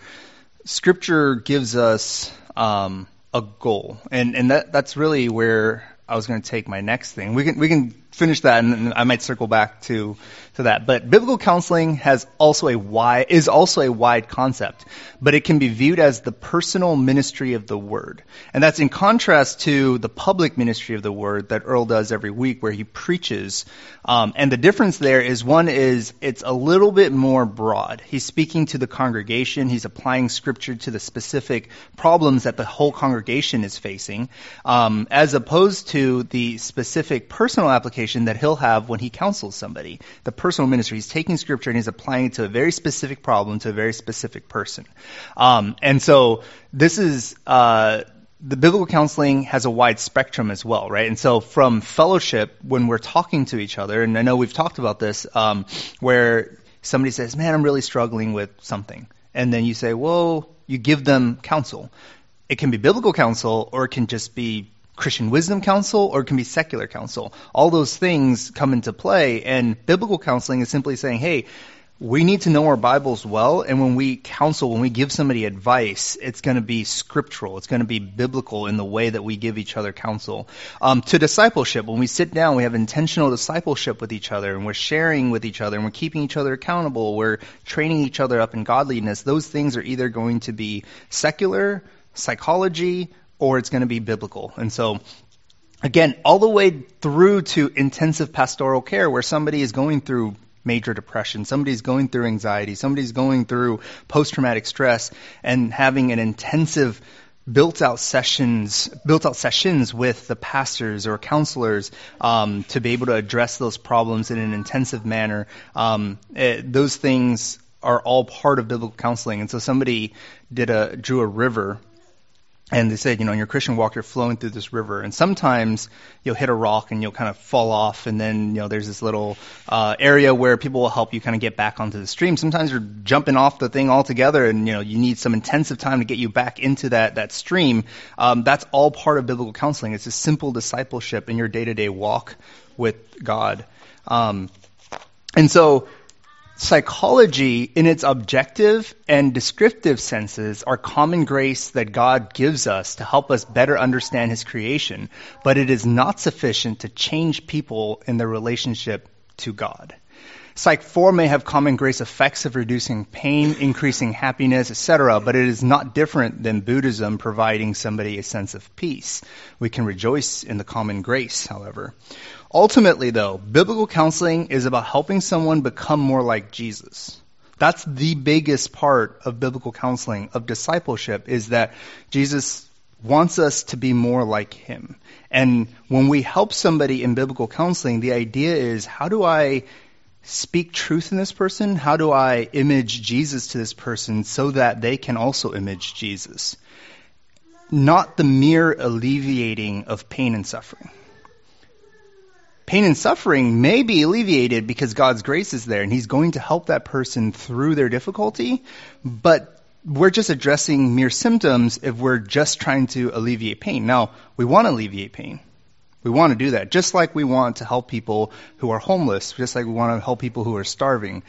Scripture gives us um, a goal, and and that that's really where I was going to take my next thing. We can we can finish that, and I might circle back to to that. But biblical counseling has also a wide is also a wide concept, but it can be viewed as the personal ministry of the word, and that's in contrast to the public ministry of the word that Earl does every week, where he preaches. Um, and the difference there is one is it's a little bit more broad. He's speaking to the congregation. He's applying scripture to the specific problems that the whole congregation is facing, um, as opposed to the specific personal application that he'll have when he counsels somebody. The personal ministry. He's taking scripture and he's applying it to a very specific problem, to a very specific person. Um, and so this is, uh, the biblical counseling has a wide spectrum as well, right? And so from fellowship, when we're talking to each other, and I know we've talked about this, um, where somebody says, man, I'm really struggling with something. And then you say, well, you give them counsel. It can be biblical counsel or it can just be Christian wisdom counsel or it can be secular counsel. All those things come into play and biblical counseling is simply saying, hey, we need to know our Bibles well, and when we counsel, when we give somebody advice, it's going to be scriptural. It's going to be biblical in the way that we give each other counsel. Um, to discipleship, when we sit down, we have intentional discipleship with each other, and we're sharing with each other, and we're keeping each other accountable. We're training each other up in godliness. Those things are either going to be secular, psychology, or it's going to be biblical. And so, again, all the way through to intensive pastoral care where somebody is going through major depression, somebody's going through anxiety, somebody's going through post traumatic stress and having an intensive built out sessions built out sessions with the pastors or counselors um, to be able to address those problems in an intensive manner um, it, those things are all part of biblical counseling and so somebody did a drew a river and they said, you know, in your Christian walk, you're flowing through this river, and sometimes you'll hit a rock and you'll kind of fall off, and then you know there's this little uh, area where people will help you kind of get back onto the stream. Sometimes you're jumping off the thing altogether, and you know you need some intensive time to get you back into that that stream. Um, that's all part of biblical counseling. It's a simple discipleship in your day-to-day walk with God, um, and so psychology, in its objective and descriptive senses, are common grace that God gives us to help us better understand His creation, but it is not sufficient to change people in their relationship to God. Psych 4 may have common grace effects of reducing pain, increasing happiness, etc., but it is not different than Buddhism providing somebody a sense of peace. We can rejoice in the common grace, however. Ultimately, though, biblical counseling is about helping someone become more like Jesus. That's the biggest part of biblical counseling, of discipleship, is that Jesus wants us to be more like him. And when we help somebody in biblical counseling, the idea is how do I speak truth in this person? How do I image Jesus to this person so that they can also image Jesus? Not the mere alleviating of pain and suffering. Pain and suffering may be alleviated because God's grace is there and He's going to help that person through their difficulty, but we're just addressing mere symptoms if we're just trying to alleviate pain. Now, we want to alleviate pain. We want to do that, just like we want to help people who are homeless, just like we want to help people who are starving.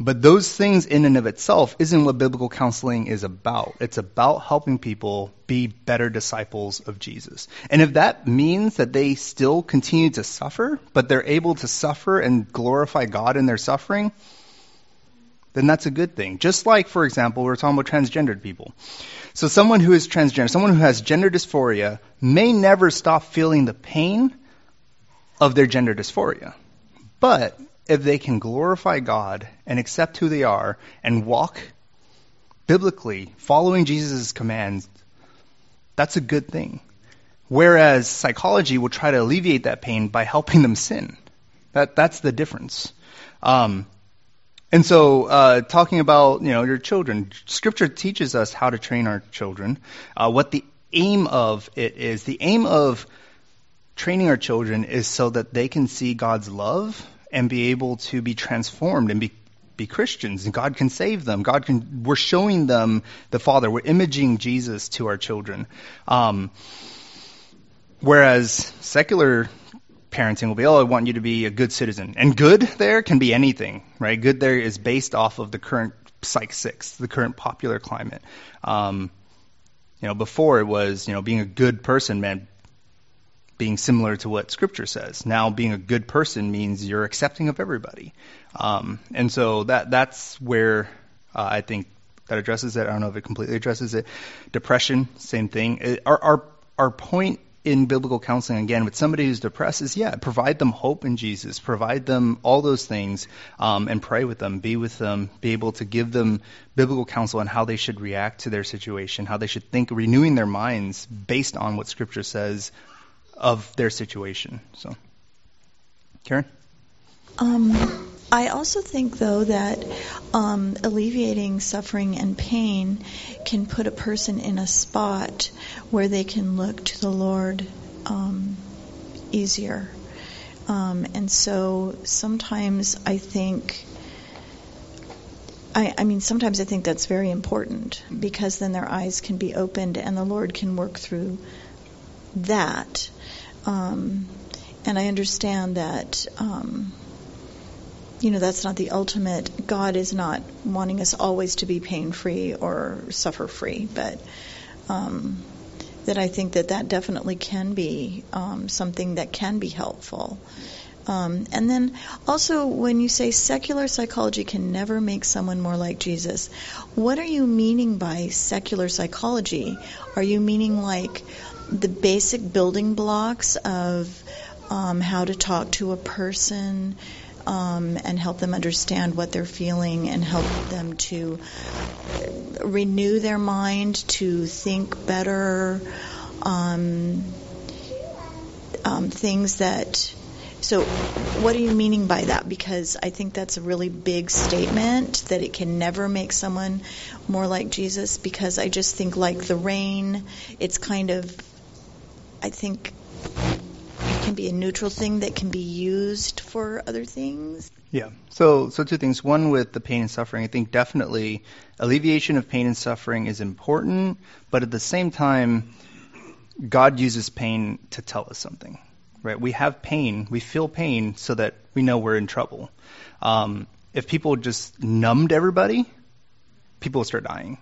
But those things in and of itself isn't what biblical counseling is about. It's about helping people be better disciples of Jesus. And if that means that they still continue to suffer, but they're able to suffer and glorify God in their suffering, then that's a good thing. Just like, for example, we are talking about transgendered people. So someone who is transgender, someone who has gender dysphoria, may never stop feeling the pain of their gender dysphoria. But if they can glorify God and accept who they are and walk biblically, following Jesus' commands, that's a good thing. Whereas psychology will try to alleviate that pain by helping them sin. That, that's the difference. Um, and so, uh, talking about you know your children, Scripture teaches us how to train our children. Uh, what the aim of it is, the aim of training our children is so that they can see God's love and be able to be transformed and be be Christians, and God can save them. God can. We're showing them the Father. We're imaging Jesus to our children. Um, whereas secular parenting will be, oh, I want you to be a good citizen. And good there can be anything, right? Good there is based off of the current Psych 6, the current popular climate. Um, you know, before it was, you know, being a good person meant being similar to what Scripture says. Now, being a good person means you're accepting of everybody. Um, and so that that's where uh, I think that addresses it. I don't know if it completely addresses it. Depression, same thing. It, our, our our point in biblical counseling again with somebody who's depressed is yeah provide them hope in jesus provide them all those things um, and pray with them be with them be able to give them biblical counsel on how they should react to their situation how they should think renewing their minds based on what scripture says of their situation so karen um, I also think, though, that um, alleviating suffering and pain can put a person in a spot where they can look to the Lord um, easier. Um, and so sometimes I think, I, I, mean, sometimes I think that's very important because then their eyes can be opened and the Lord can work through that. Um, and I understand that um, you know, that's not the ultimate. God is not wanting us always to be pain free or suffer free, but um, that I think that that definitely can be um, something that can be helpful. Um, and then also, when you say secular psychology can never make someone more like Jesus, what are you meaning by secular psychology? Are you meaning like the basic building blocks of um, how to talk to a person? um, and help them understand what they're feeling and help them to renew their mind, to think better, um, um, things that. So, what are you meaning by that? Because I think that's a really big statement that it can never make someone more like Jesus. Because I just think, like the rain, it's kind of, I think it can be a neutral thing that can be used for other things? Yeah. So, so two things. One with the pain and suffering, I think definitely alleviation of pain and suffering is important, but at the same time, God uses pain to tell us something, right? We have pain, we feel pain so that we know we're in trouble. Um, if people just numbed everybody, people will start dying.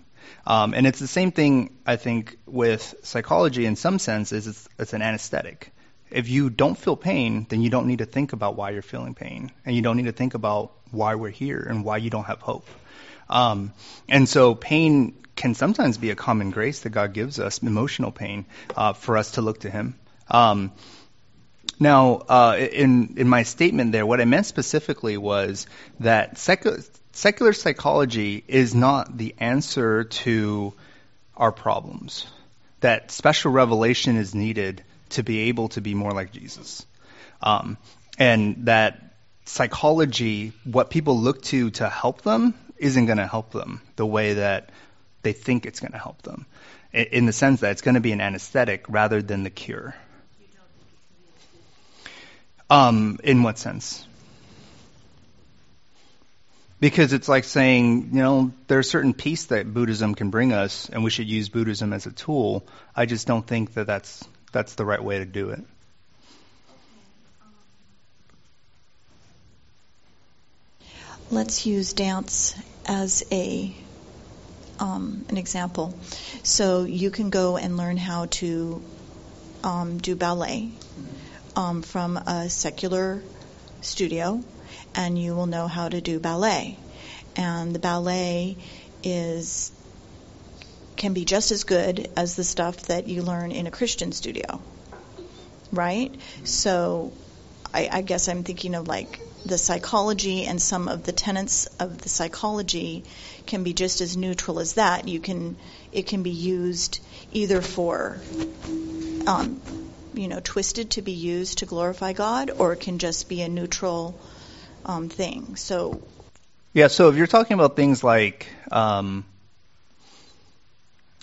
Um, and it's the same thing, I think, with psychology in some senses. It's, it's an anesthetic. If you don't feel pain, then you don't need to think about why you're feeling pain. And you don't need to think about why we're here and why you don't have hope. Um, and so pain can sometimes be a common grace that God gives us, emotional pain, uh, for us to look to Him. Um, now, uh, in in my statement there, what I meant specifically was that secular, secular psychology is not the answer to our problems. That special revelation is needed to be able to be more like Jesus, um, and that psychology, what people look to to help them, isn't going to help them the way that they think it's going to help them, in the sense that it's going to be an anesthetic rather than the cure. Um, in what sense? Because it's like saying, you know, there's certain peace that Buddhism can bring us, and we should use Buddhism as a tool. I just don't think that that's that's the right way to do it. Let's use dance as a um, an example. So you can go and learn how to um, do ballet um, from a secular studio, and you will know how to do ballet. And the ballet is can be just as good as the stuff that you learn in a Christian studio, right? So, I, I guess I'm thinking of like the psychology and some of the tenets of the psychology can be just as neutral as that. You can it can be used either for um, you know twisted to be used to glorify God, or it can just be a neutral um, thing. So yeah, so if you're talking about things like um,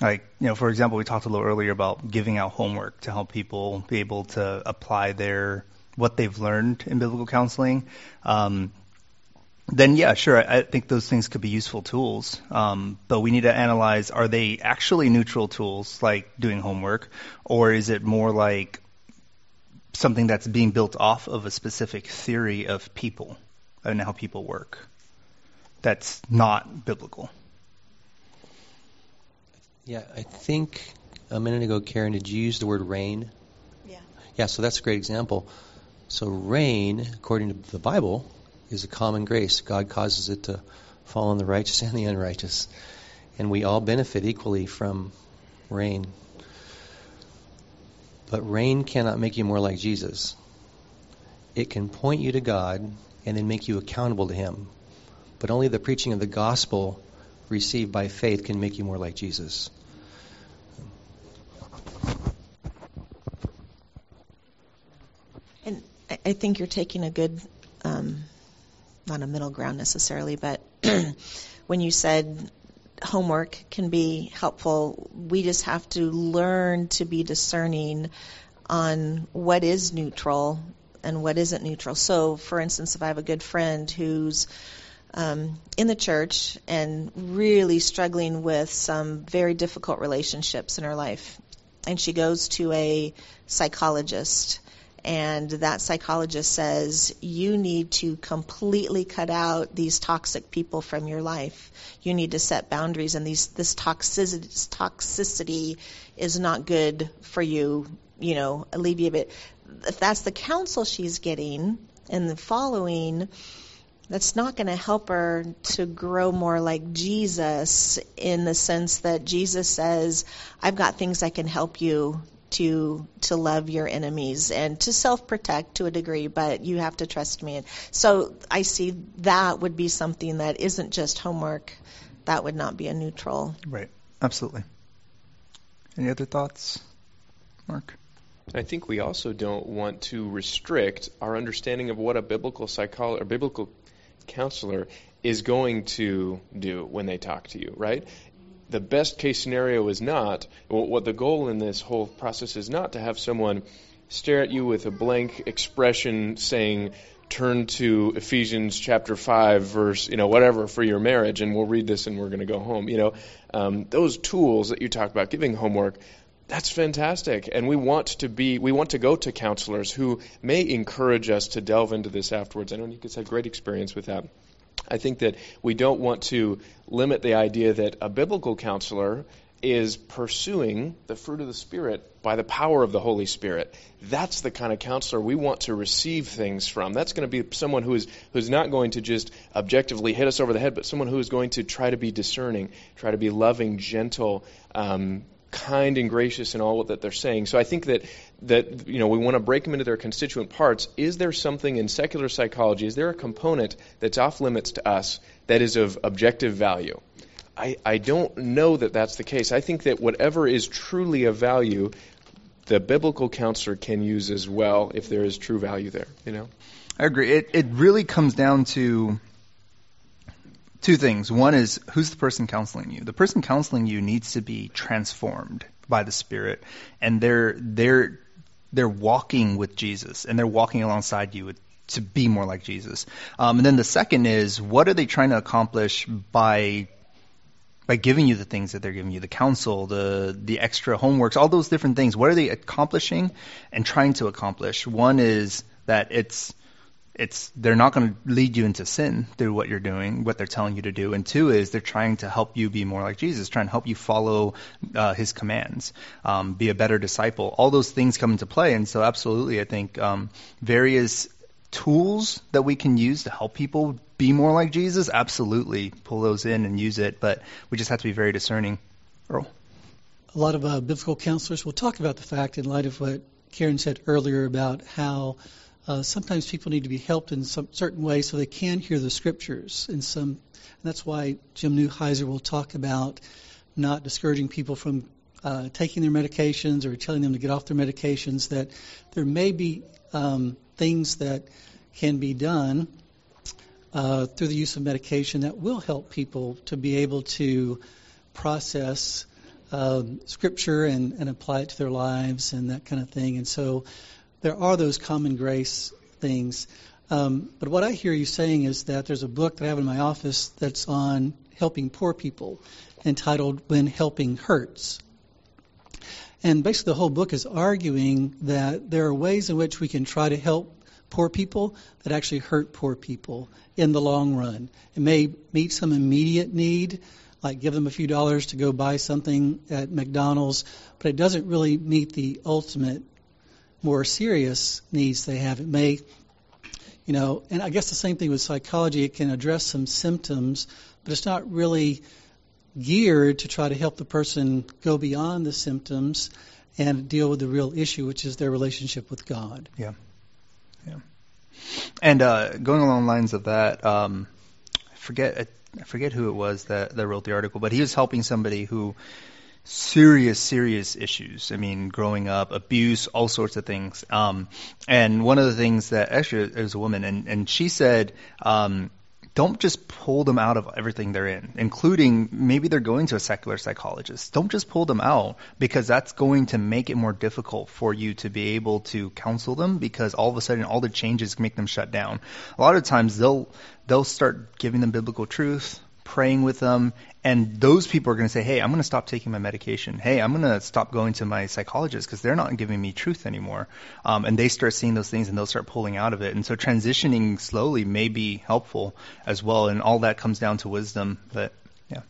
like you know, for example, we talked a little earlier about giving out homework to help people be able to apply their what they've learned in biblical counseling. Um, then yeah, sure, I, I think those things could be useful tools. Um, but we need to analyze: are they actually neutral tools, like doing homework, or is it more like something that's being built off of a specific theory of people and how people work? That's not biblical. Yeah, I think a minute ago, Karen, did you use the word rain? Yeah. Yeah, so that's a great example. So rain, according to the Bible, is a common grace. God causes it to fall on the righteous and the unrighteous. And we all benefit equally from rain. But rain cannot make you more like Jesus. It can point you to God and then make you accountable to Him. But only the preaching of the gospel received by faith can make you more like Jesus. And I think you're taking a good, um, not a middle ground necessarily, but when you said homework can be helpful, we just have to learn to be discerning on what is neutral and what isn't neutral. So, for instance, if I have a good friend who's um, in the church and really struggling with some very difficult relationships in her life, and she goes to a psychologist and that psychologist says you need to completely cut out these toxic people from your life. You need to set boundaries, and these this toxicity, toxicity is not good for you. You know, alleviate it. If that's the counsel she's getting and the following, that's not going to help her to grow more like Jesus in the sense that Jesus says, I've got things I can help you to to love your enemies and to self protect to a degree, but you have to trust me. So I see that would be something that isn't just homework. That would not be a neutral. Right. Absolutely. Any other thoughts, Mark? I think we also don't want to restrict our understanding of what a biblical psychologist or biblical counselor is going to do when they talk to you, right? the best case scenario is not, what the goal in this whole process is not to have someone stare at you with a blank expression saying, turn to Ephesians chapter 5, verse, you know, whatever for your marriage, and we'll read this and we're going to go home. You know, um, those tools that you talk about, giving homework, that's fantastic. And we want to be, we want to go to counselors who may encourage us to delve into this afterwards. I know Nika's had great experience with that. I think that we don't want to limit the idea that a biblical counselor is pursuing the fruit of the Spirit by the power of the Holy Spirit. That's the kind of counselor we want to receive things from. That's going to be someone who is who's not going to just objectively hit us over the head, but someone who is going to try to be discerning, try to be loving, gentle, um, kind and gracious in all that they're saying. So I think that that you know we want to break them into their constituent parts. Is there something in secular psychology? Is there a component that's off limits to us that is of objective value? I, I don't know that that's the case. I think that whatever is truly of value, the biblical counselor can use as well if there is true value there. You know. I agree. It it really comes down to two things. One is who's the person counseling you? The person counseling you needs to be transformed by the Spirit, and they're they're they're walking with Jesus, and they're walking alongside you to be more like Jesus. Um, and then the second is what are they trying to accomplish by by giving you the things that they're giving you, the counsel, the the extra homeworks, all those different things. What are they accomplishing and trying to accomplish? One is that it's it's they're not going to lead you into sin through what you're doing, what they're telling you to do. And two is they're trying to help you be more like Jesus, trying to help you follow uh, His commands, um, be a better disciple. All those things come into play. And so, absolutely, I think um, various tools that we can use to help people be more like Jesus, absolutely pull those in and use it. But we just have to be very discerning. Earl. A lot of uh, biblical counselors will talk about the fact, in light of what Karen said earlier about how uh, sometimes people need to be helped in some certain ways so they can hear the scriptures. In some, and that's why Jim Newheiser will talk about not discouraging people from uh, taking their medications or telling them to get off their medications. That there may be um, things that can be done uh, through the use of medication that will help people to be able to process um, scripture and, and apply it to their lives and that kind of thing. And so there are those common grace things. Um, but what I hear you saying is that there's a book that I have in my office that's on helping poor people entitled When Helping Hurts. And basically, the whole book is arguing that there are ways in which we can try to help poor people that actually hurt poor people in the long run. It may meet some immediate need, like give them a few dollars to go buy something at McDonald's, but it doesn't really meet the ultimate more serious needs they have. It may, you know, and I guess the same thing with psychology. It can address some symptoms, but it's not really geared to try to help the person go beyond the symptoms and deal with the real issue, which is their relationship with God. Yeah. Yeah. And uh, going along the lines of that, um, I forget I forget who it was that, that wrote the article, but he was helping somebody who serious, serious issues. I mean, growing up, abuse, all sorts of things. Um, and one of the things that actually was a woman, and and she said. Um, don't just pull them out of everything they're in, including maybe they're going to a secular psychologist. Don't just pull them out because that's going to make it more difficult for you to be able to counsel them because all of a sudden all the changes make them shut down. A lot of times they'll they'll start giving them biblical truth, praying with them, and those people are going to say, hey, I'm going to stop taking my medication. Hey, I'm going to stop going to my psychologist because they're not giving me truth anymore. Um, and they start seeing those things and they'll start pulling out of it. And so transitioning slowly may be helpful as well. And all that comes down to wisdom. But yeah.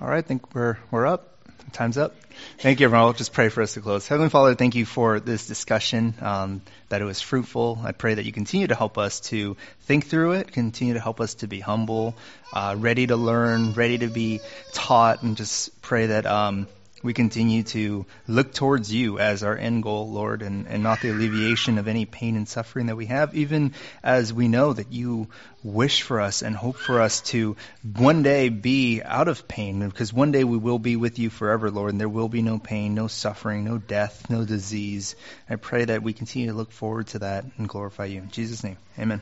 All right, I think we're we're up. Time's up. Thank you, everyone. I'll just pray for us to close. Heavenly Father, thank you for this discussion, um, that it was fruitful. I pray that you continue to help us to think through it, continue to help us to be humble, uh, ready to learn, ready to be taught, and just pray that um, we continue to look towards you as our end goal, Lord, and, and not the alleviation of any pain and suffering that we have, even as we know that you wish for us and hope for us to one day be out of pain, because one day we will be with you forever, Lord, and there will be no pain, no suffering, no death, no disease. I pray that we continue to look forward to that and glorify you. In Jesus' name, amen.